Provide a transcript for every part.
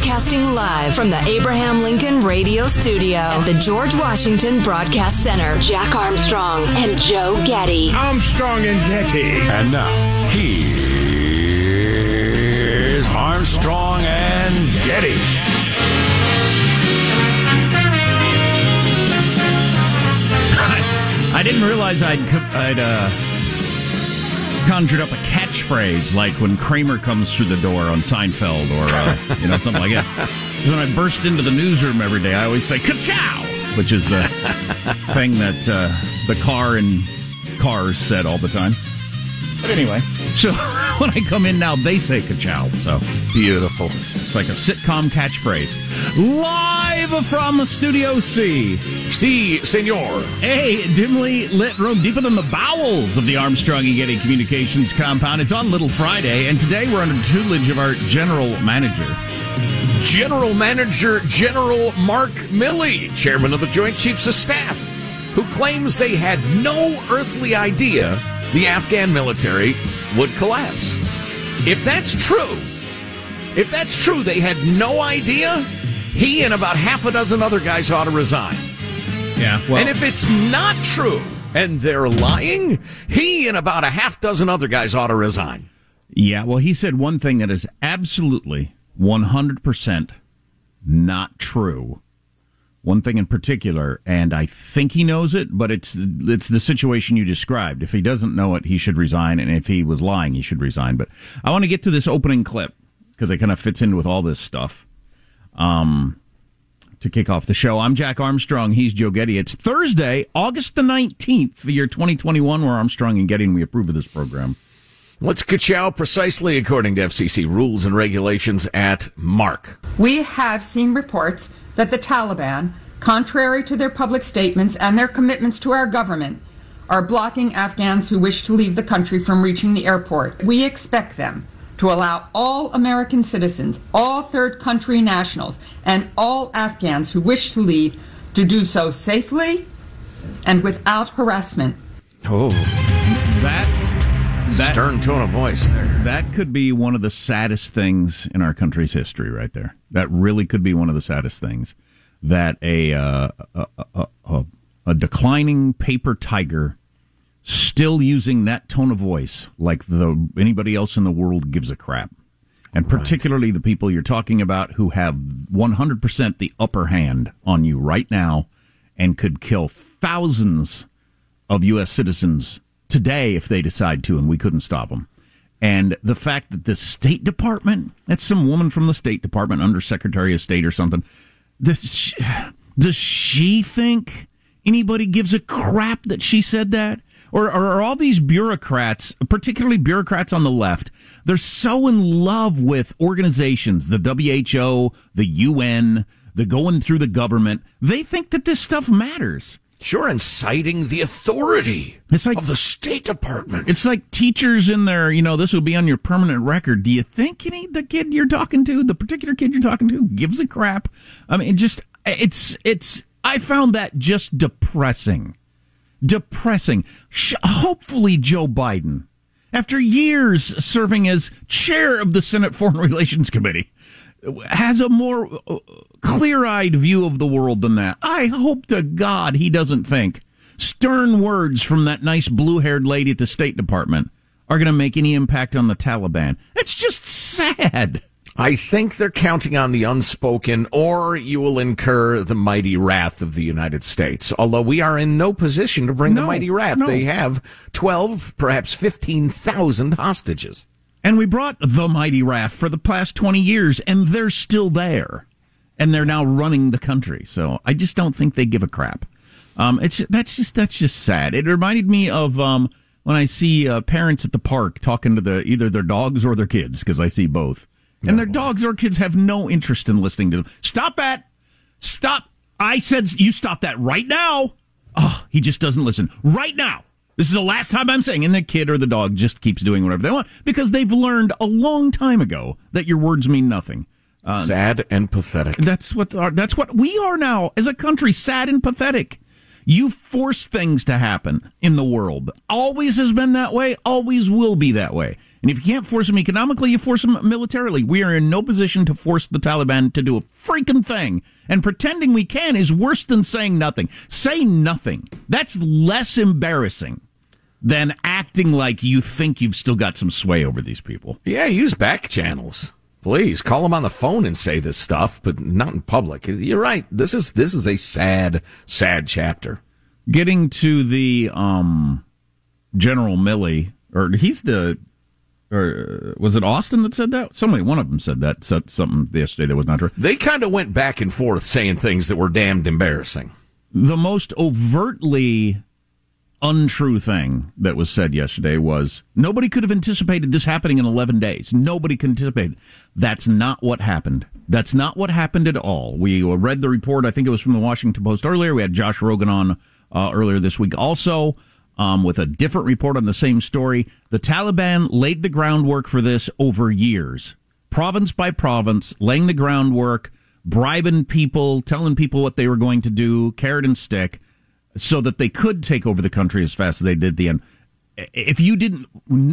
Broadcasting live from the Abraham Lincoln Radio Studio at the George Washington Broadcast Center. Jack Armstrong and Joe Getty. Armstrong and Getty. And now, here's Armstrong and Getty. I didn't realize I'd I'd uh, conjured up a catchphrase like when Kramer comes through the door on Seinfeld or uh, you know something like that. when I burst into the newsroom every day, I always say "ka-chow," which is the thing that uh, the car and cars said all the time. But anyway, so when I come in now, they say "ka-chow." So Beautiful. it's like a sitcom catchphrase. Live from Studio C. Si, senor. A dimly lit room deeper than the bowels of the Armstrong and Getty Communications compound. It's on Little Friday, and today we're under tutelage of our general manager. General Manager General Mark Milley, Chairman of the Joint Chiefs of Staff, who claims they had no earthly idea the Afghan military would collapse. If that's true, if that's true, they had no idea, he and about half a dozen other guys ought to resign. Yeah, well, and if it's not true and they're lying, he and about a half dozen other guys ought to resign. yeah, well, he said one thing that is absolutely one hundred percent not true. One thing in particular, and I think he knows it, but it's it's the situation you described. If he doesn't know it, he should resign, and if he was lying, he should resign. But I want to get to this opening clip because it kind of fits in with all this stuff. Um, to kick off the show, I'm Jack Armstrong. He's Joe Getty. It's Thursday, August the nineteenth, the year 2021. We're Armstrong and Getty, and we approve of this program. What's Kachow precisely according to FCC rules and regulations at Mark? We have seen reports that the Taliban, contrary to their public statements and their commitments to our government, are blocking Afghans who wish to leave the country from reaching the airport. We expect them to allow all American citizens, all third country nationals, and all Afghans who wish to leave to do so safely and without harassment. Oh, That that stern tone of voice there. that could be one of the saddest things in our country's history, right there. That really could be one of the saddest things. That a uh, a, a, a, a declining paper tiger still using that tone of voice like the anybody else in the world gives a crap. And particularly the people you're talking about who have 100% the upper hand on you right now and could kill thousands of U.S. citizens today if they decide to, and we couldn't stop them. And the fact that the State Department, that's some woman from the State Department, Undersecretary of State or something, this, does she think anybody gives a crap that she said that? Or, or are all these bureaucrats, particularly bureaucrats on the left, they're so in love with organizations, the WHO, the UN, the going through the government, they think that this stuff matters. Sure, inciting the authority It's like of the State Department. It's like teachers in there, you know, this will be on your permanent record. Do you think any the kid you're talking to, the particular kid you're talking to, gives a crap? I mean, it just it's it's I found that just depressing. Depressing. Sh- hopefully Joe Biden, after years serving as chair of the Senate Foreign Relations Committee, has a more uh, clear-eyed view of the world than that. I hope to God he doesn't think stern words from that nice blue-haired lady at the State Department are going to make any impact on the Taliban. It's just sad. I think they're counting on the unspoken, or you will incur the mighty wrath of the United States. Although we are in no position to bring the mighty wrath. no. They have 12, perhaps 15,000 hostages. And we brought the mighty raft for the past 20 years, and they're still there. And they're now running the country. So I just don't think they give a crap. Um, it's that's just that's just sad. It reminded me of um, when I see uh, parents at the park talking to the either their dogs or their kids because I see both, and their dogs or kids have no interest in listening to them. Stop that! Stop! I said you stop that right now. Oh, he just doesn't listen right now. This is the last time I'm saying, and the kid or the dog just keeps doing whatever they want because they've learned a long time ago that your words mean nothing. Uh, sad and pathetic. That's what that's what we are now as a country, sad and pathetic. You force things to happen in the world. Always has been that way, always will be that way. And if you can't force them economically, you force them militarily. We are in no position to force the Taliban to do a freaking thing. And pretending we can is worse than saying nothing. Say nothing. That's less embarrassing than acting like you think you've still got some sway over these people. Yeah, use back channels. Please call them on the phone and say this stuff, but not in public. You're right. This is this is a sad, sad chapter. Getting to the um, General Milley, or he's the, or was it Austin that said that? Somebody, one of them said that, said something yesterday that was not true. They kind of went back and forth saying things that were damned embarrassing. The most overtly untrue thing that was said yesterday was nobody could have anticipated this happening in 11 days. Nobody could anticipate. That's not what happened. That's not what happened at all. We read the report. I think it was from the Washington Post earlier. We had Josh Rogin on uh, earlier this week also um, with a different report on the same story. The Taliban laid the groundwork for this over years, province by province, laying the groundwork, bribing people, telling people what they were going to do, carrot and stick so that they could take over the country as fast as they did at the end. If you didn't,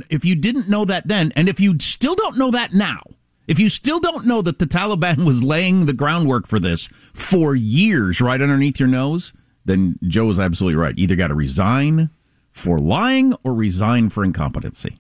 if you didn't know that then, and if you still don't know that now, if you still don't know that the Taliban was laying the groundwork for this for years right underneath your nose, then Joe is absolutely right. Either got to resign for lying or resign for incompetency.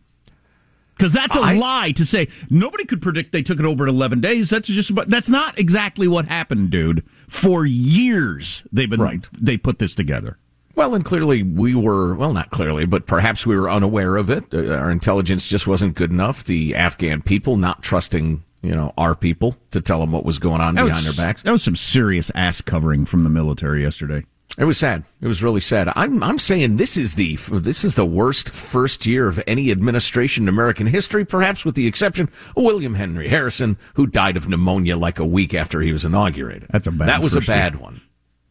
Because that's a I, lie to say nobody could predict they took it over in 11 days. That's just that's not exactly what happened, dude. For years they've been right. they put this together. Well, and clearly we were, well, not clearly, but perhaps we were unaware of it. Uh, our intelligence just wasn't good enough. The Afghan people not trusting, you know, our people to tell them what was going on that behind was, their backs. That was some serious ass covering from the military yesterday. It was sad. It was really sad. I'm I'm saying this is the this is the worst first year of any administration in American history, perhaps with the exception of William Henry Harrison, who died of pneumonia like a week after he was inaugurated. That's a bad. That was a bad year. one.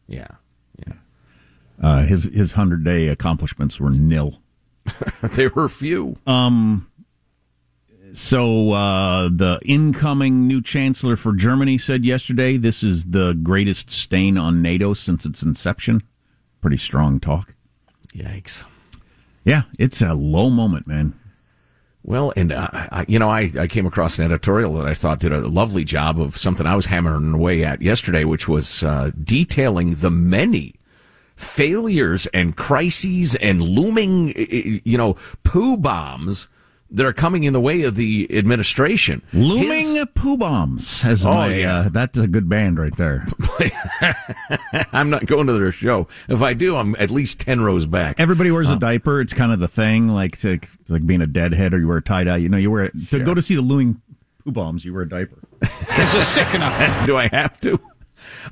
Yeah, yeah. Uh, his his hundred day accomplishments were nil. they were few. Um. So uh, the incoming new chancellor for Germany said yesterday, "This is the greatest stain on NATO since its inception." Pretty strong talk. Yikes! Yeah, it's a low moment, man. Well, and uh, I, you know, I, I came across an editorial that I thought did a lovely job of something I was hammering away at yesterday, which was uh, detailing the many failures and crises and looming, you know, poo bombs that are coming in the way of the administration. Looming His, poo bombs, as oh, my, yeah. Uh, that's a good band right there. I'm not going to their show. If I do, I'm at least ten rows back. Everybody wears a uh, diaper. It's kind of the thing, like to, like being a deadhead or you wear a tie dye. You know, you wear to sure. go to see the looming poo bombs. You wear a diaper. this is sick enough. do I have to?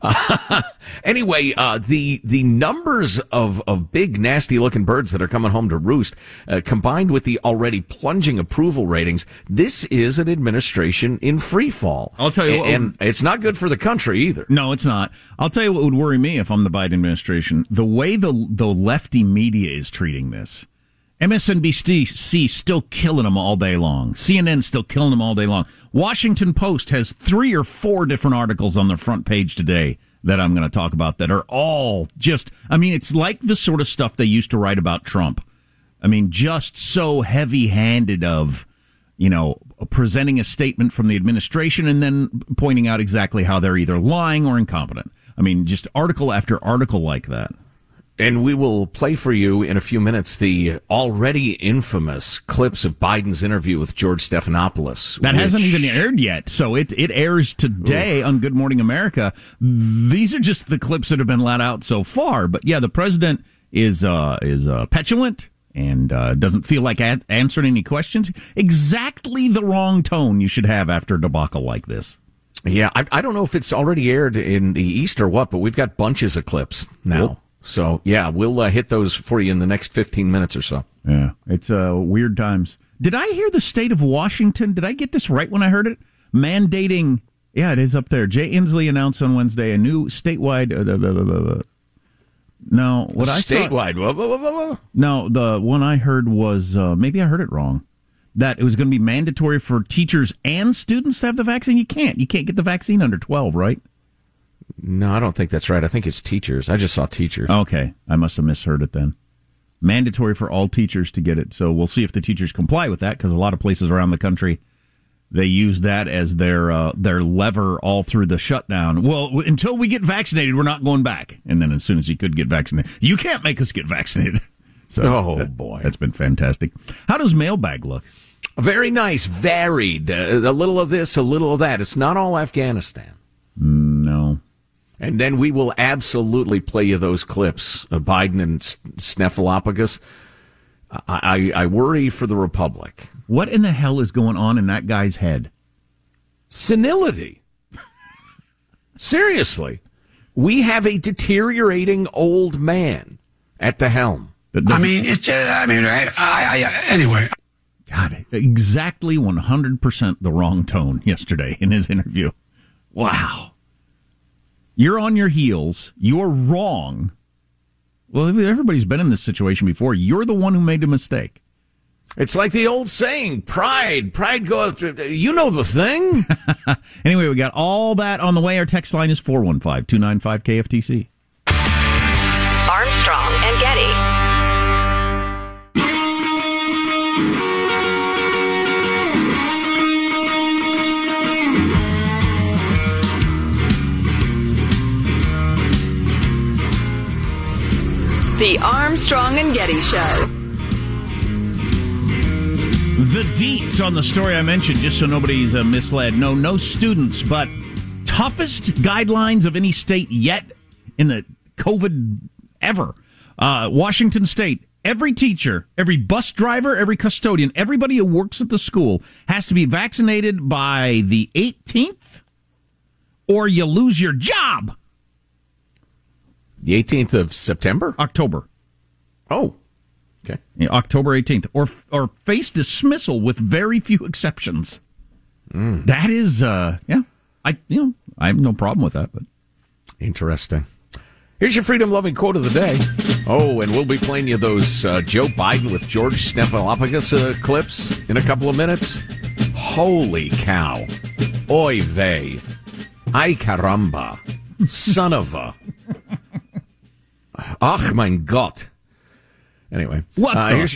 Uh, anyway, uh, the the numbers of, of big nasty looking birds that are coming home to roost, uh, combined with the already plunging approval ratings, this is an administration in free fall. I'll tell you, what, and it's not good for the country either. No, it's not. I'll tell you what would worry me if I'm the Biden administration: the way the the lefty media is treating this. MSNBC still killing them all day long. CNN still killing them all day long. Washington Post has three or four different articles on the front page today that I'm going to talk about that are all just, I mean, it's like the sort of stuff they used to write about Trump. I mean, just so heavy handed of, you know, presenting a statement from the administration and then pointing out exactly how they're either lying or incompetent. I mean, just article after article like that. And we will play for you in a few minutes the already infamous clips of Biden's interview with George Stephanopoulos. That which... hasn't even aired yet. So it, it airs today Oof. on Good Morning America. These are just the clips that have been let out so far. But yeah, the president is, uh, is, uh, petulant and, uh, doesn't feel like a- answering any questions. Exactly the wrong tone you should have after a debacle like this. Yeah, I, I don't know if it's already aired in the East or what, but we've got bunches of clips now. Cool. So yeah, we'll uh, hit those for you in the next 15 minutes or so. Yeah, it's uh, weird times. Did I hear the state of Washington? Did I get this right when I heard it? Mandating. Yeah, it is up there. Jay Inslee announced on Wednesday a new statewide. Uh, uh, uh, no, what I statewide. Saw, no, the one I heard was uh, maybe I heard it wrong. That it was going to be mandatory for teachers and students to have the vaccine. You can't. You can't get the vaccine under twelve, right? No, I don't think that's right. I think it's teachers. I just saw teachers. Okay, I must have misheard it then. mandatory for all teachers to get it. So we'll see if the teachers comply with that because a lot of places around the country they use that as their uh, their lever all through the shutdown. Well, until we get vaccinated, we're not going back. And then as soon as you could get vaccinated, you can't make us get vaccinated. So, oh that, boy, that's been fantastic. How does mailbag look? Very nice, varied. Uh, a little of this, a little of that. It's not all Afghanistan. No. And then we will absolutely play you those clips of Biden and Snuffleupagus. I, I, I worry for the Republic. What in the hell is going on in that guy's head? Senility. Seriously. We have a deteriorating old man at the helm. I mean, it's just, I mean, I, I, I, anyway. God, exactly 100% the wrong tone yesterday in his interview. Wow. You're on your heels. You're wrong. Well, everybody's been in this situation before. You're the one who made a mistake. It's like the old saying, pride, pride goeth, you know the thing. anyway, we got all that on the way. Our text line is 415 295 KFTC. The Armstrong and Getty Show. The deets on the story I mentioned, just so nobody's uh, misled. No, no students, but toughest guidelines of any state yet in the COVID ever. Uh, Washington State, every teacher, every bus driver, every custodian, everybody who works at the school has to be vaccinated by the 18th or you lose your job. The 18th of September? October. Oh. Okay. Yeah, October 18th. Or or face dismissal with very few exceptions. Mm. That is uh yeah. I you know, I have no problem with that, but interesting. Here's your freedom loving quote of the day. Oh, and we'll be playing you those uh, Joe Biden with George Snuffleupagus uh, clips in a couple of minutes. Holy cow. Oy vey. Ay caramba. Son of a. Ach, mein Gott. Anyway. What? Uh,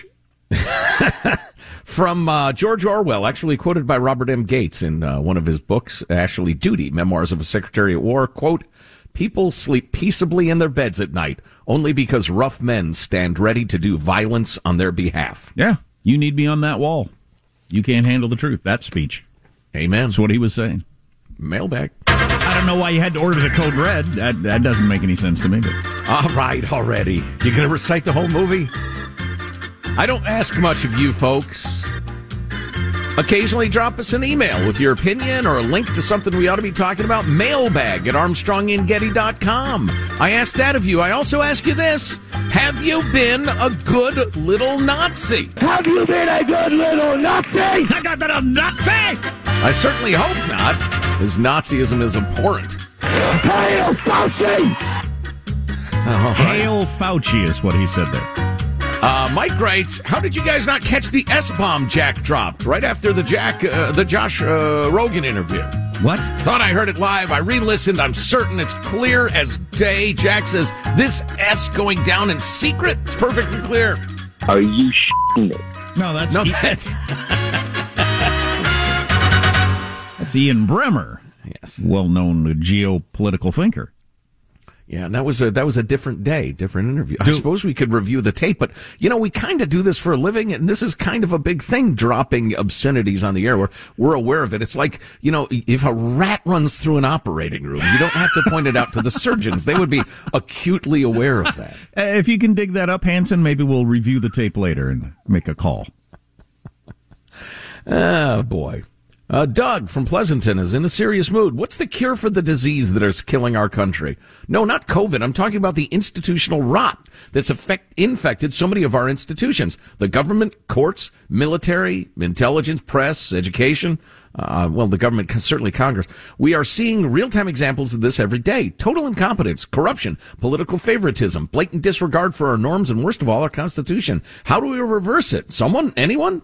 from uh, George Orwell, actually quoted by Robert M. Gates in uh, one of his books, actually Duty, Memoirs of a Secretary at War, quote, People sleep peaceably in their beds at night only because rough men stand ready to do violence on their behalf. Yeah, you need me on that wall. You can't handle the truth. That speech. Amen. That's what he was saying. Mailbag. I don't know why you had to order the code red. That, that doesn't make any sense to me. But. All right, already. You going to recite the whole movie? I don't ask much of you folks. Occasionally drop us an email with your opinion or a link to something we ought to be talking about. Mailbag at armstrongandgetty.com. I ask that of you. I also ask you this. Have you been a good little Nazi? Have you been a good little Nazi? I got that a Nazi! I certainly hope not, as Nazism is abhorrent. Hail Fauci! Right. Hail Fauci is what he said there. Uh, Mike writes, "How did you guys not catch the S bomb Jack dropped right after the Jack, uh, the Josh uh, Rogin interview?" What? Thought I heard it live. I re-listened. I'm certain it's clear as day. Jack says this S going down in secret. It's perfectly clear. Are you shitting me? No, that's no. Ian, That, that's Ian Bremmer. Yes, well-known geopolitical thinker. Yeah, and that was a that was a different day, different interview. I suppose we could review the tape, but you know, we kind of do this for a living, and this is kind of a big thing, dropping obscenities on the air. We're we're aware of it. It's like you know, if a rat runs through an operating room, you don't have to point it out to the surgeons; they would be acutely aware of that. Uh, if you can dig that up, Hanson, maybe we'll review the tape later and make a call. Oh boy. Uh, Doug from Pleasanton is in a serious mood. What's the cure for the disease that is killing our country? No, not COVID. I'm talking about the institutional rot that's infected so many of our institutions. The government, courts, military, intelligence, press, education. Uh, well, the government, certainly Congress. We are seeing real-time examples of this every day. Total incompetence, corruption, political favoritism, blatant disregard for our norms, and worst of all, our Constitution. How do we reverse it? Someone? Anyone?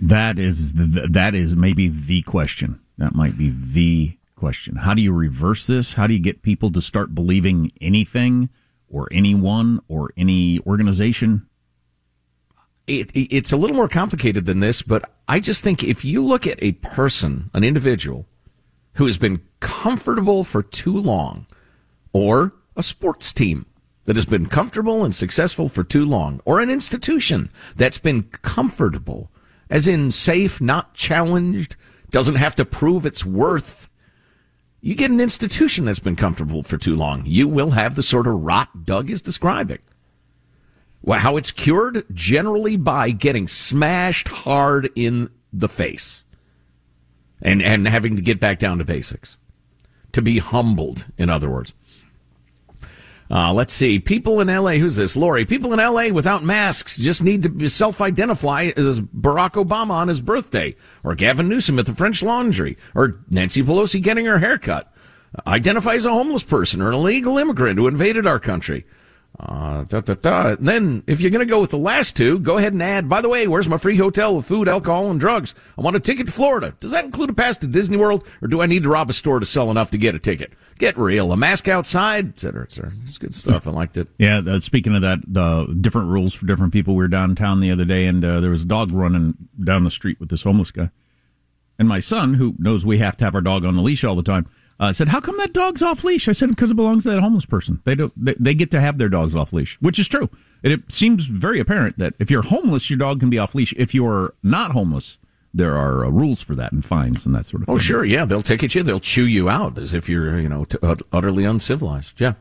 That is that is maybe the question. That might be the question. How do you reverse this? How do you get people to start believing anything or anyone or any organization? It, it's a little more complicated than this, but I just think if you look at a person, an individual, who has been comfortable for too long, or a sports team that has been comfortable and successful for too long, or an institution that's been comfortable, as in safe, not challenged, doesn't have to prove its worth. You get an institution that's been comfortable for too long, you will have the sort of rot Doug is describing. Well, how it's cured? Generally by getting smashed hard in the face and, and having to get back down to basics. To be humbled, in other words. Uh, let's see. People in LA, who's this? Lori. People in LA without masks just need to self identify as Barack Obama on his birthday, or Gavin Newsom at the French Laundry, or Nancy Pelosi getting her haircut. Identify as a homeless person or an illegal immigrant who invaded our country. Uh, da, da, da. And then, if you're going to go with the last two, go ahead and add, by the way, where's my free hotel with food, alcohol, and drugs? I want a ticket to Florida. Does that include a pass to Disney World, or do I need to rob a store to sell enough to get a ticket? Get real. A mask outside, et cetera, et cetera. It's good stuff. I liked it. Yeah, speaking of that, the different rules for different people. We were downtown the other day, and uh, there was a dog running down the street with this homeless guy. And my son, who knows we have to have our dog on the leash all the time, uh, said, "How come that dog's off leash?" I said, "Because it belongs to that homeless person. They do they, they get to have their dogs off leash, which is true. And it seems very apparent that if you're homeless, your dog can be off leash. If you're not homeless, there are uh, rules for that and fines and that sort of oh, thing. Oh, sure, yeah, they'll ticket you, they'll chew you out as if you're you know t- utterly uncivilized. Yeah.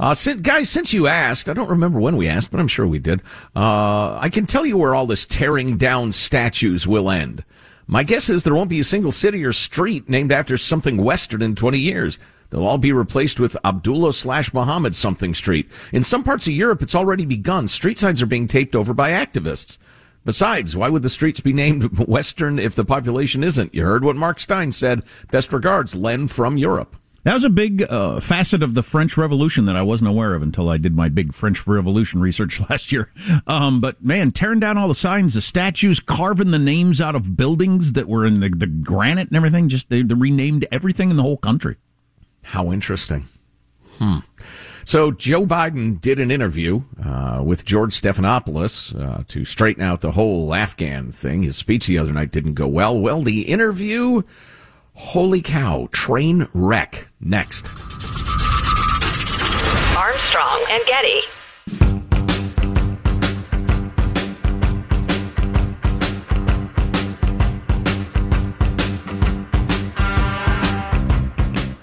Uh, since, guys, since you asked, I don't remember when we asked, but I'm sure we did. Uh, I can tell you where all this tearing down statues will end. My guess is there won't be a single city or street named after something Western in 20 years. They'll all be replaced with Abdullah slash Muhammad something street. In some parts of Europe, it's already begun. Street signs are being taped over by activists. Besides, why would the streets be named Western if the population isn't? You heard what Mark Steyn said. Best regards, Len from Europe. That was a big uh, facet of the French Revolution that I wasn't aware of until I did my big French Revolution research last year. Um, but man, tearing down all the signs, the statues, carving the names out of buildings that were in the, the granite and everything, just they, they renamed everything in the whole country. How interesting. Hmm. So Joe Biden did an interview uh, with George Stephanopoulos uh, to straighten out the whole Afghan thing. His speech the other night didn't go well. Well, the interview Holy cow, train wreck. Next. Armstrong and Getty.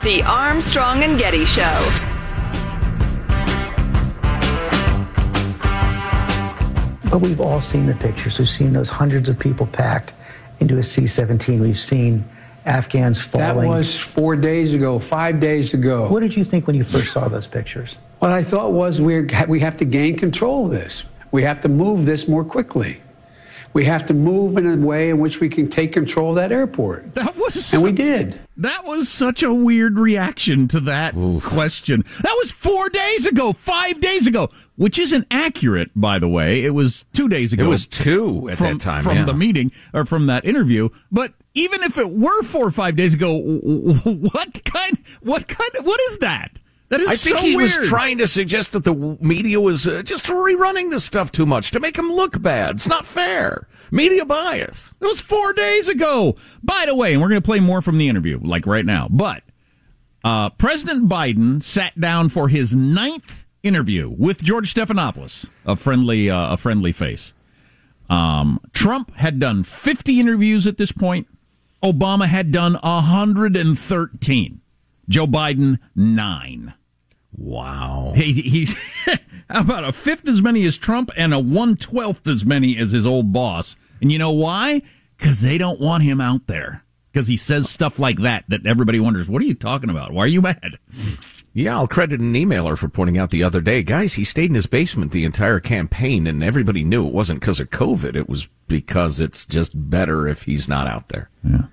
The Armstrong and Getty Show. But we've all seen the pictures. We've seen those hundreds of people packed into a C 17. We've seen Afghans falling. That was four days ago, five days ago. What did you think when you first saw those pictures? What I thought was we we have to gain control of this. We have to move this more quickly. We have to move in a way in which we can take control of that airport. That was, and we did. That was such a weird reaction to that Oof. question. That was four days ago, five days ago, which isn't accurate, by the way. It was two days ago. It was two at from, that time from yeah. the meeting or from that interview. But even if it were four or five days ago, what kind? What kind? Of, what is that? That is I think so he weird. was trying to suggest that the media was uh, just rerunning this stuff too much to make him look bad. It's not fair. Media bias. It was four days ago. By the way, and we're going to play more from the interview, like right now. But uh, President Biden sat down for his ninth interview with George Stephanopoulos, a friendly, uh, a friendly face. Um, Trump had done 50 interviews at this point. Obama had done 113. Joe Biden, nine. Wow. He, he's about a fifth as many as Trump and a one twelfth as many as his old boss. And you know why? Because they don't want him out there. Because he says stuff like that that everybody wonders, what are you talking about? Why are you mad? Yeah, I'll credit an emailer for pointing out the other day, guys, he stayed in his basement the entire campaign, and everybody knew it wasn't because of COVID. It was because it's just better if he's not out there. Yeah.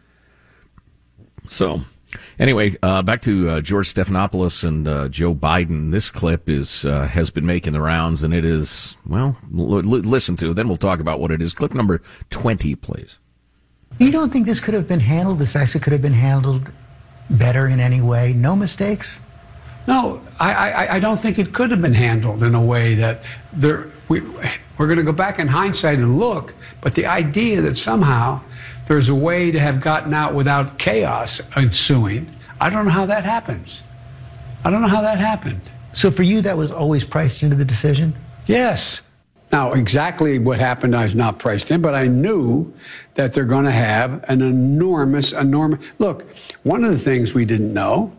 So, Anyway, uh, back to uh, George Stephanopoulos and uh, Joe Biden. This clip is uh, has been making the rounds, and it is well. L- listen to. Then we'll talk about what it is. Clip number twenty, please. You don't think this could have been handled? This actually could have been handled better in any way? No mistakes. No, I, I, I don't think it could have been handled in a way that there, we, we're going to go back in hindsight and look, but the idea that somehow there's a way to have gotten out without chaos ensuing, I don't know how that happens. I don't know how that happened. So for you, that was always priced into the decision? Yes. Now, exactly what happened, I was not priced in, but I knew that they're going to have an enormous, enormous. Look, one of the things we didn't know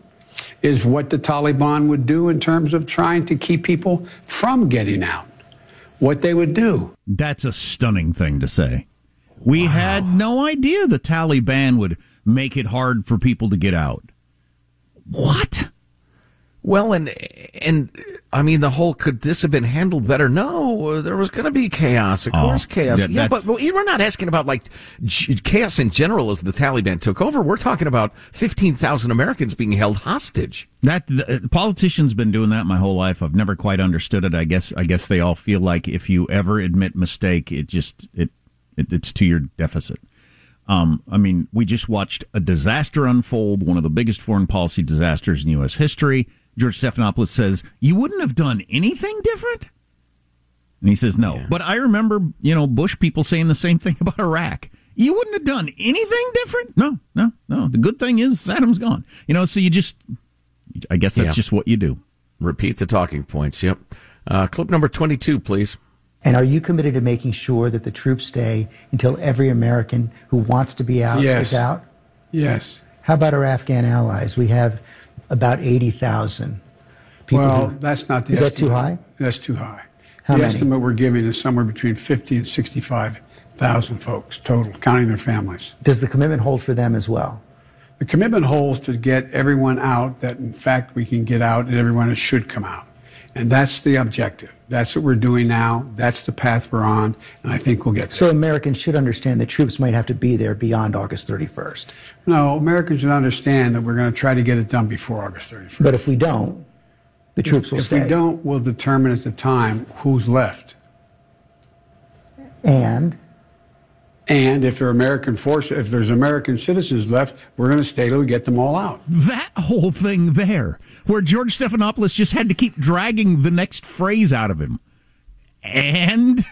is what the Taliban would do in terms of trying to keep people from getting out. What they would do. That's a stunning thing to say. We wow. had no idea the Taliban would make it hard for people to get out. What? Well, and and I mean, the whole could this have been handled better? No, there was going to be chaos. Of oh, course, chaos. Yeah, yeah but, but, we're not asking about like chaos in general as the Taliban took over. We're talking about fifteen thousand Americans being held hostage. That the, uh, politicians been doing that my whole life. I've never quite understood it. I guess I guess they all feel like if you ever admit mistake, it just it, it it's to your deficit. Um, I mean, we just watched a disaster unfold, one of the biggest foreign policy disasters in U.S. history George Stephanopoulos says, You wouldn't have done anything different? And he says, No. Yeah. But I remember, you know, Bush people saying the same thing about Iraq. You wouldn't have done anything different? No, no, no. The good thing is Saddam's gone. You know, so you just, I guess that's yeah. just what you do. Repeat the talking points. Yep. Uh, clip number 22, please. And are you committed to making sure that the troops stay until every American who wants to be out yes. is out? Yes. How about our Afghan allies? We have about 80,000 people. Well, who, that's not the Is estimate. that too high? That's too high. How the many? estimate we're giving is somewhere between 50 and 65,000 folks total, counting their families. Does the commitment hold for them as well? The commitment holds to get everyone out that, in fact, we can get out and everyone should come out. And that's the objective. That's what we're doing now. That's the path we're on, and I think we'll get there. So Americans should understand that troops might have to be there beyond August 31st. No, Americans should understand that we're going to try to get it done before August 31st. But if we don't, the troops will if stay. If we don't, we'll determine at the time who's left. And and if there are American forces, if there's American citizens left, we're going to stay till we get them all out. That whole thing there, where George Stephanopoulos just had to keep dragging the next phrase out of him. And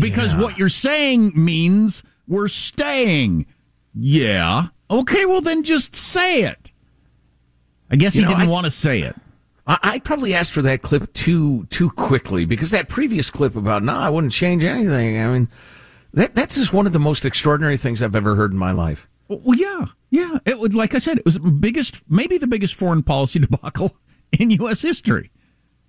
because yeah. what you're saying means we're staying. Yeah. Okay, well then just say it. I guess you he know, didn't want to say it. I, I probably asked for that clip too too quickly because that previous clip about no, I wouldn't change anything. I mean, that, that's just one of the most extraordinary things I've ever heard in my life. Well, yeah, yeah. It would, like I said, it was the biggest, maybe the biggest foreign policy debacle in U.S. history.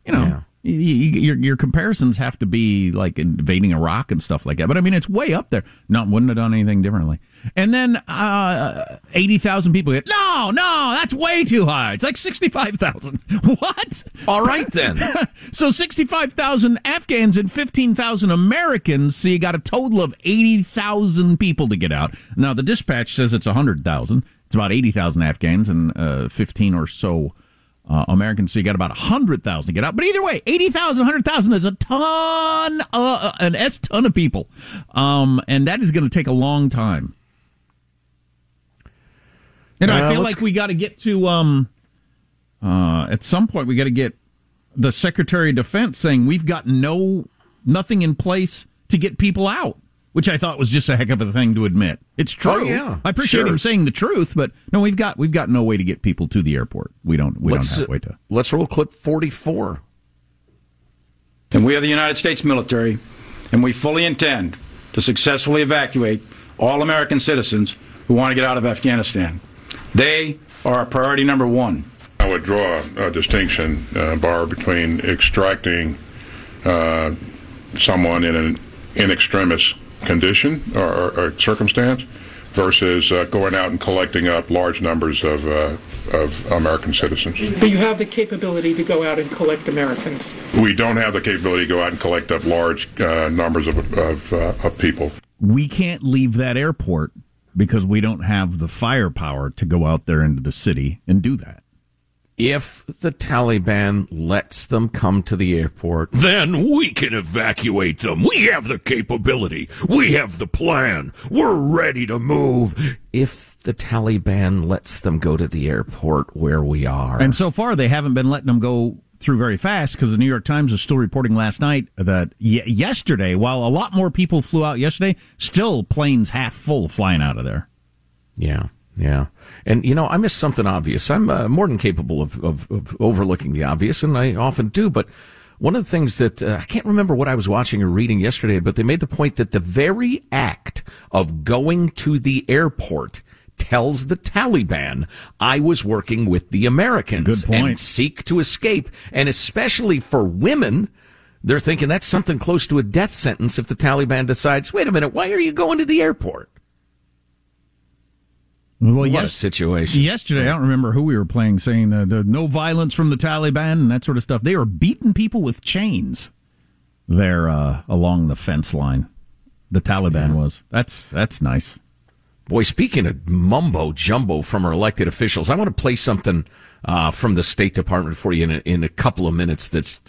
You know, yeah your your comparisons have to be like invading Iraq and stuff like that. But I mean, it's way up there. No, wouldn't have done anything differently. And then uh, eighty thousand people get no, no, that's way too high. It's like sixty five thousand. What? All right then. so sixty five thousand Afghans and fifteen thousand Americans. So you got a total of eighty thousand people to get out. Now the dispatch says it's hundred thousand. It's about eighty thousand Afghans and uh, fifteen or so uh, Americans. So you got about 100,000 to get out. But either way, 80,000, 100,000 is a ton, uh, an S ton of people. Um, and that is going to take a long time. You know, uh, I feel like we got to get to, um, uh, at some point, we got to get the Secretary of Defense saying we've got no, nothing in place to get people out which I thought was just a heck of a thing to admit. It's true. Oh, yeah, I appreciate sure. him saying the truth, but no, we've got we've got no way to get people to the airport. We don't we let's, don't have a way to. Let's roll clip forty four. And we are the United States military, and we fully intend to successfully evacuate all American citizens who want to get out of Afghanistan. They are our priority number one. I would draw a, distinction, uh, Bar, between extracting uh, someone in an in extremis condition or, or circumstance versus uh, going out and collecting up large numbers of, uh, of American citizens. But you have the capability to go out and collect Americans. We don't have the capability to go out and collect up large uh, numbers of, of, uh, of people. We can't leave that airport because we don't have the firepower to go out there into the city and do that if the Taliban lets them come to the airport, then we can evacuate them. We have the capability. We have the plan. We're ready to move. If the Taliban lets them go to the airport where we are. And so far, they haven't been letting them go through very fast because the New York Times was still reporting last night that y- yesterday, while a lot more people flew out yesterday, still planes half full flying out of there. Yeah. Yeah. And, you know, I miss something obvious. I'm uh, more than capable of, of, of, overlooking the obvious, and I often do. But one of the things that uh, I can't remember what I was watching or reading yesterday, but they made the point that the very act of going to the airport tells the Taliban I was working with the Americans and seek to escape. And especially for women, they're thinking that's something close to a death sentence if the Taliban decides, wait a minute, why are you going to the airport? Well, yes, situation. Yesterday, I don't remember who we were playing, saying the, the no violence from the Taliban and that sort of stuff. They are beating people with chains there uh, along the fence line. The Taliban yeah. was. That's that's nice. Boy, speaking of mumbo jumbo from our elected officials, I want to play something uh, from the State Department for you in a, in a couple of minutes. That's,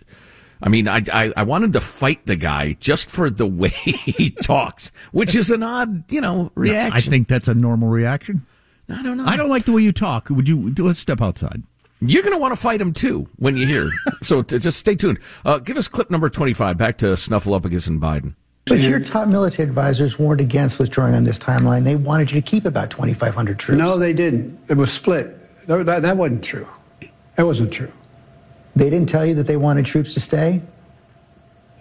I mean, I, I, I wanted to fight the guy just for the way he talks, which is an odd, you know, reaction. I think that's a normal reaction. I don't know. I don't like the way you talk. Would you let's step outside? You're going to want to fight him too when you hear. so t- just stay tuned. Uh, give us clip number 25. Back to Snuffleupagus and Biden. But your top military advisors warned against withdrawing on this timeline. They wanted you to keep about 2,500 troops. No, they didn't. It was split. That, that, that wasn't true. That wasn't true. They didn't tell you that they wanted troops to stay?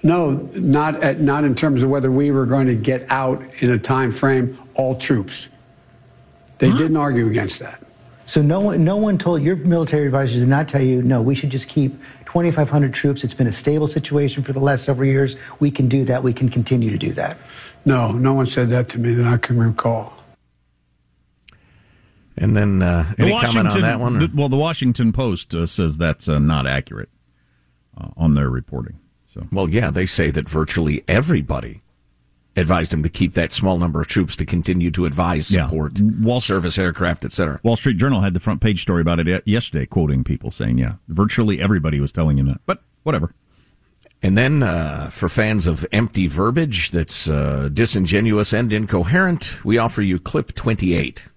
No, not, at, not in terms of whether we were going to get out in a time frame, all troops. They huh? didn't argue against that. So no one, no one told your military advisors did not tell you, no, we should just keep 2,500 troops. It's been a stable situation for the last several years. We can do that. We can continue to do that. No, no one said that to me that I can recall. And then uh, any comment on that one? The, well, the Washington Post uh, says that's uh, not accurate uh, on their reporting. So, well, yeah, they say that virtually everybody advised him to keep that small number of troops to continue to advise, support, yeah. Wall, service aircraft, etc. Wall Street Journal had the front page story about it yesterday, quoting people saying, "Yeah, virtually everybody was telling him that." But whatever. And then, uh, for fans of empty verbiage that's uh, disingenuous and incoherent, we offer you clip twenty-eight.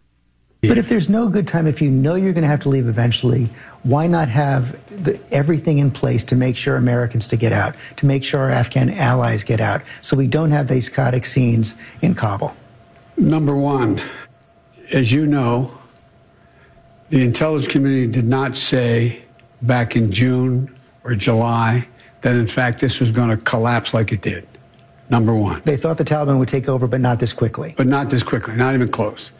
But if there's no good time, if you know you're going to have to leave eventually, why not have the, everything in place to make sure Americans to get out, to make sure our Afghan allies get out, so we don't have these chaotic scenes in Kabul? Number one, as you know, the intelligence community did not say back in June or July that in fact this was going to collapse like it did. Number one. They thought the Taliban would take over, but not this quickly. But not this quickly, not even close.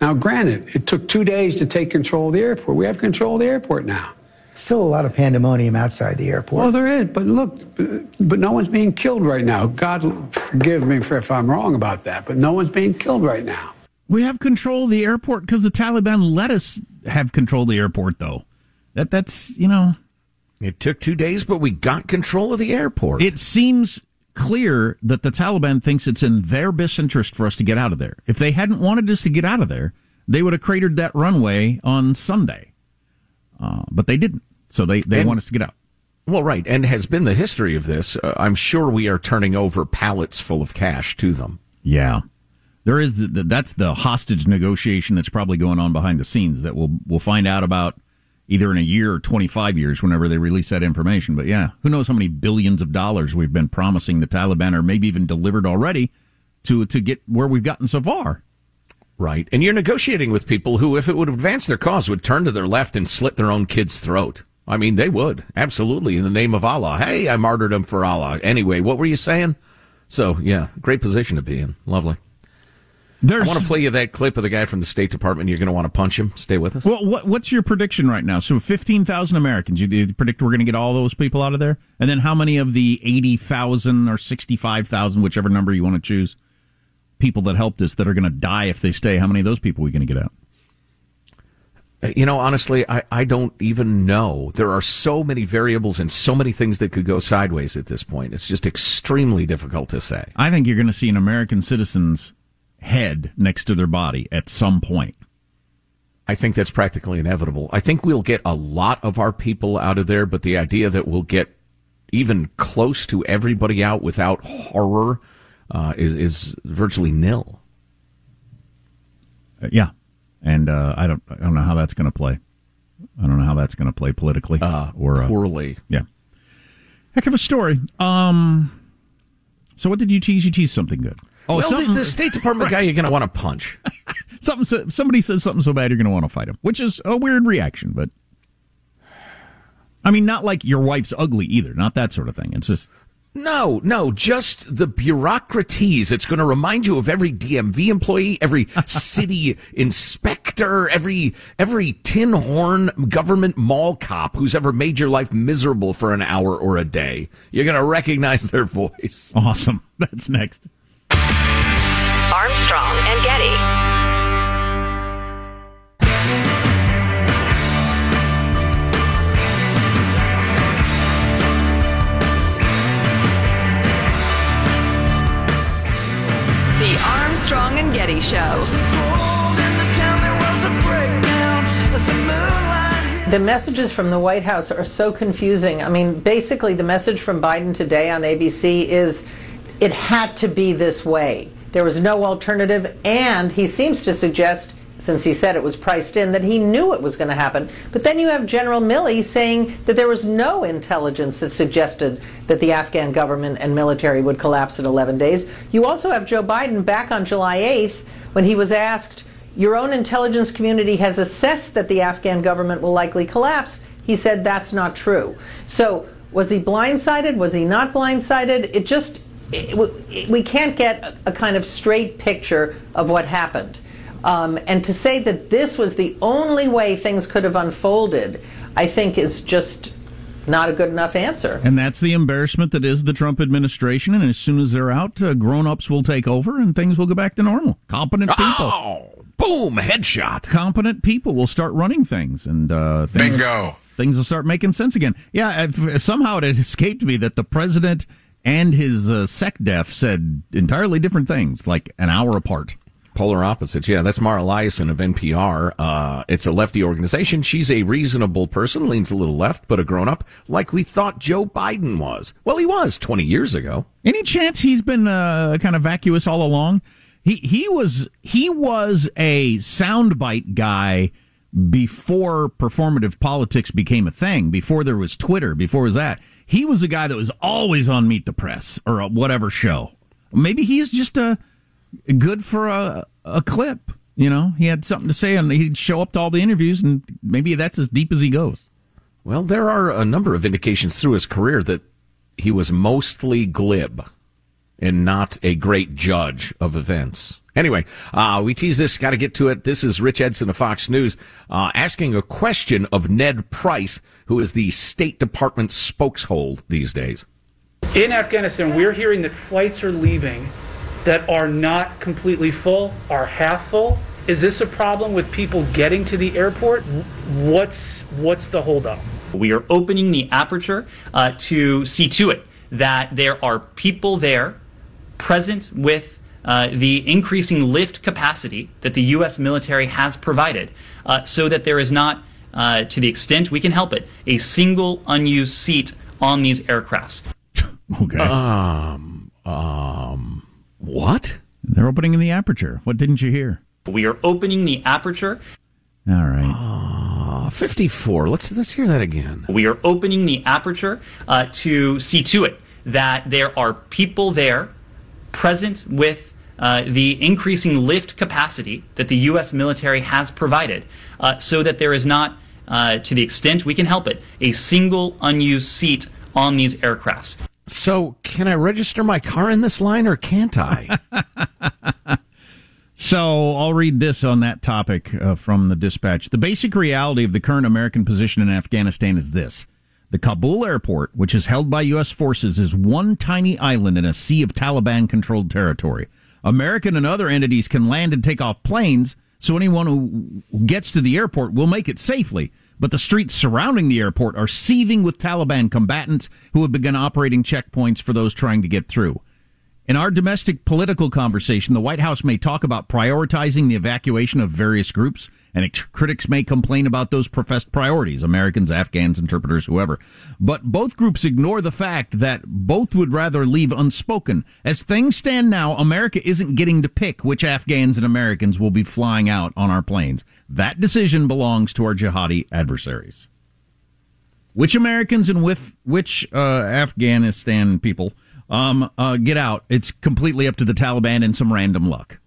Now, granted, it took two days to take control of the airport. We have control of the airport now. Still a lot of pandemonium outside the airport. Well, there is, but look, but no one's being killed right now. God forgive me if I'm wrong about that, but no one's being killed right now. We have control of the airport because the Taliban let us have control of the airport, though. That that's you know. It took two days, but we got control of the airport. It seems clear that the Taliban thinks it's in their best interest for us to get out of there. If they hadn't wanted us to get out of there, they would have cratered that runway on Sunday. Uh, but they didn't. So they, they and, want us to get out. Well, right. And has been the history of this. Uh, I'm sure we are turning over pallets full of cash to them. Yeah. There is that's the hostage negotiation that's probably going on behind the scenes that we'll we'll find out about either in a year or 25 years whenever they release that information. But yeah, who knows how many billions of dollars we've been promising the Taliban or maybe even delivered already to, to get where we've gotten so far. Right. And you're negotiating with people who, if it would advance their cause, would turn to their left and slit their own kid's throat. I mean, they would. Absolutely. In the name of Allah. Hey, I martyred him for Allah. Anyway, what were you saying? So, yeah, great position to be in. Lovely. There's, I want to play you that clip of the guy from the State Department. You're going to want to punch him. Stay with us. Well, what, what's your prediction right now? So, 15,000 Americans. You, you predict we're going to get all those people out of there? And then how many of the 80,000 or 65,000, whichever number you want to choose, people that helped us that are going to die if they stay? How many of those people are we going to get out? Uh, you know, honestly, I, I don't even know. There are so many variables and so many things that could go sideways at this point. It's just extremely difficult to say. I think you're going to see an American citizen's head next to their body at some point. I think that's practically inevitable. I think we'll get a lot of our people out of there, but the idea that we'll get even close to everybody out without horror uh, is is virtually nil. Uh, yeah, and uh, I don't I don't know how that's going to play. I don't know how that's going to play politically uh, or uh, poorly. Yeah, heck of a story. Um, so what did you tease? You tease something good. Oh, well, the, the, State Department right. guy you're going to want to punch. something. Somebody says something so bad you're going to want to fight him, which is a weird reaction, but. I mean, not like your wife's ugly either. Not that sort of thing. It's just no, no, just the bureaucraties. It's going to remind you of every DMV employee, every city inspector, every every tin horn government mall cop who's ever made your life miserable for an hour or a day. You're going to recognize their voice. Awesome. That's next. Armstrong and Getty. The Armstrong and Getty Show. The messages from the White House are so confusing. I mean, basically, the message from Biden today on ABC is it had to be this way. There was no alternative, and he seems to suggest since he said it was priced in, that he knew it was going to happen. But then you have General Milley saying that there was no intelligence that suggested that the Afghan government and military would collapse in 11 days. You also have Joe Biden back on July 8th when he was asked, Your own intelligence community has assessed that the Afghan government will likely collapse. He said that's not true. So, was he blindsided? Was he not blindsided? It just, it, we can't get a, a kind of straight picture of what happened. Um, and to say that this was the only way things could have unfolded, I think is just not a good enough answer. And that's the embarrassment that is the Trump administration. And as soon as they're out, uh, grown ups will take over and things will go back to normal. Competent people. Oh, boom, headshot. Competent people will start running things. And uh, things, bingo. Things will start making sense again. Yeah, somehow it escaped me that the president and his uh, SecDef said entirely different things, like an hour apart. Polar opposites. Yeah, that's Mara Liasson of NPR. Uh, it's a lefty organization. She's a reasonable person, leans a little left, but a grown up, like we thought Joe Biden was. Well, he was 20 years ago. Any chance he's been uh, kind of vacuous all along? He he was he was a soundbite guy before performative politics became a thing. Before there was Twitter. Before was that. He was a guy that was always on Meet the Press or whatever show. Maybe he's just a good for a, a clip. You know, he had something to say and he'd show up to all the interviews, and maybe that's as deep as he goes. Well, there are a number of indications through his career that he was mostly glib and not a great judge of events. Anyway, uh, we tease this, got to get to it. This is Rich Edson of Fox News uh, asking a question of Ned Price, who is the State Department spokeshold these days. In Afghanistan, we're hearing that flights are leaving that are not completely full, are half full? Is this a problem with people getting to the airport? What's what's the holdup? We are opening the aperture uh, to see to it that there are people there present with uh, the increasing lift capacity that the U.S. military has provided, uh, so that there is not, uh, to the extent we can help it, a single unused seat on these aircrafts. okay. Um. Um. What? They're opening the aperture. What didn't you hear? We are opening the aperture. All right. Uh, 54. Let's let's hear that again. We are opening the aperture uh, to see to it that there are people there present with uh, the increasing lift capacity that the U.S. military has provided, uh, so that there is not, uh, to the extent we can help it, a single unused seat on these aircrafts. So, can I register my car in this line or can't I? so, I'll read this on that topic uh, from the dispatch. The basic reality of the current American position in Afghanistan is this. The Kabul airport, which is held by U.S. forces, is one tiny island in a sea of Taliban controlled territory. American and other entities can land and take off planes, so anyone who gets to the airport will make it safely but the streets surrounding the airport are seething with Taliban combatants who have begun operating checkpoints for those trying to get through. In our domestic political conversation, the White House may talk about prioritizing the evacuation of various groups, and critics may complain about those professed priorities Americans, Afghans, interpreters, whoever. But both groups ignore the fact that both would rather leave unspoken. As things stand now, America isn't getting to pick which Afghans and Americans will be flying out on our planes. That decision belongs to our jihadi adversaries. Which Americans and with which uh, Afghanistan people um, uh, get out? It's completely up to the Taliban and some random luck.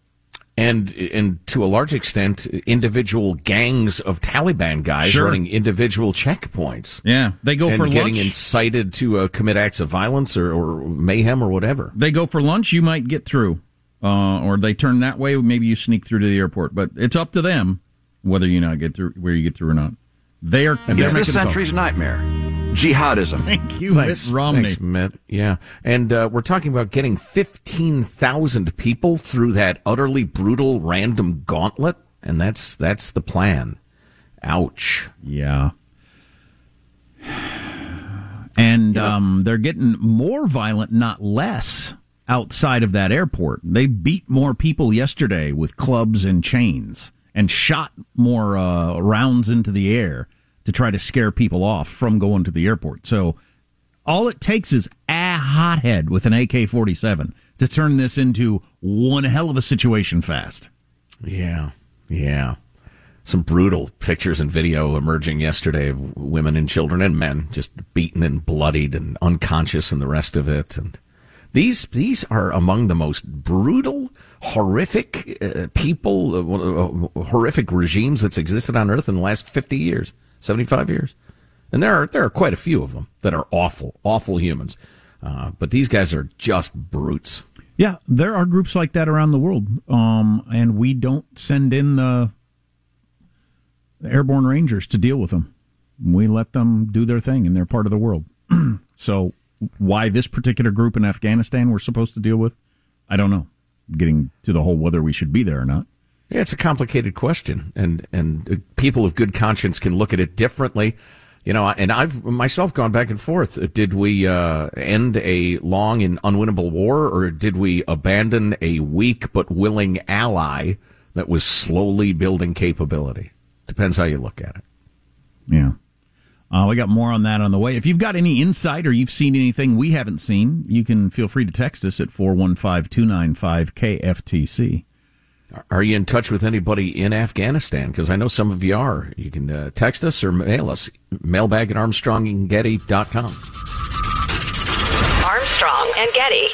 And and to a large extent, individual gangs of Taliban guys Sure. running individual checkpoints. Yeah, they go and for getting lunch. incited to uh, commit acts of violence or, or mayhem or whatever. they go for lunch, you might get through. Uh, or they turn that way, maybe you sneak through to the airport. But it's up to them whether you not get through where you get through or not. They are. And they're it's this century's nightmare. Jihadism. Thank you, Mitt Thanks, Romney. thanks, Mitt. Yeah, and uh, we're talking about getting fifteen thousand people through that utterly brutal random gauntlet, and that's that's the plan. Ouch. Yeah. And um, they're getting more violent, not less, outside of that airport. They beat more people yesterday with clubs and chains and shot more uh, rounds into the air to try to scare people off from going to the airport. So all it takes is a hothead with an AK 47 to turn this into one hell of a situation fast. Yeah, yeah. Some brutal pictures and video emerging yesterday of women and children and men just beaten and bloodied and unconscious and the rest of it. And these these are among the most brutal, horrific uh, people, uh, horrific regimes that's existed on Earth in the last fifty years, seventy five years. And there are there are quite a few of them that are awful, awful humans. Uh, but these guys are just brutes. Yeah, there are groups like that around the world, um, and we don't send in the airborne rangers to deal with them. We let them do their thing, and they're part of the world. so, why this particular group in Afghanistan we're supposed to deal with, I don't know. Getting to the whole whether we should be there or not. Yeah, it's a complicated question, and and uh, people of good conscience can look at it differently. You know, and I've myself gone back and forth. Did we uh, end a long and unwinnable war, or did we abandon a weak but willing ally that was slowly building capability? Depends how you look at it. Yeah. Uh, we got more on that on the way. If you've got any insight or you've seen anything we haven't seen, you can feel free to text us at 415 295 KFTC. Are you in touch with anybody in Afghanistan? Because I know some of you are. You can uh, text us or mail us. Mailbag at armstrongandgetty.com. Armstrong and Getty.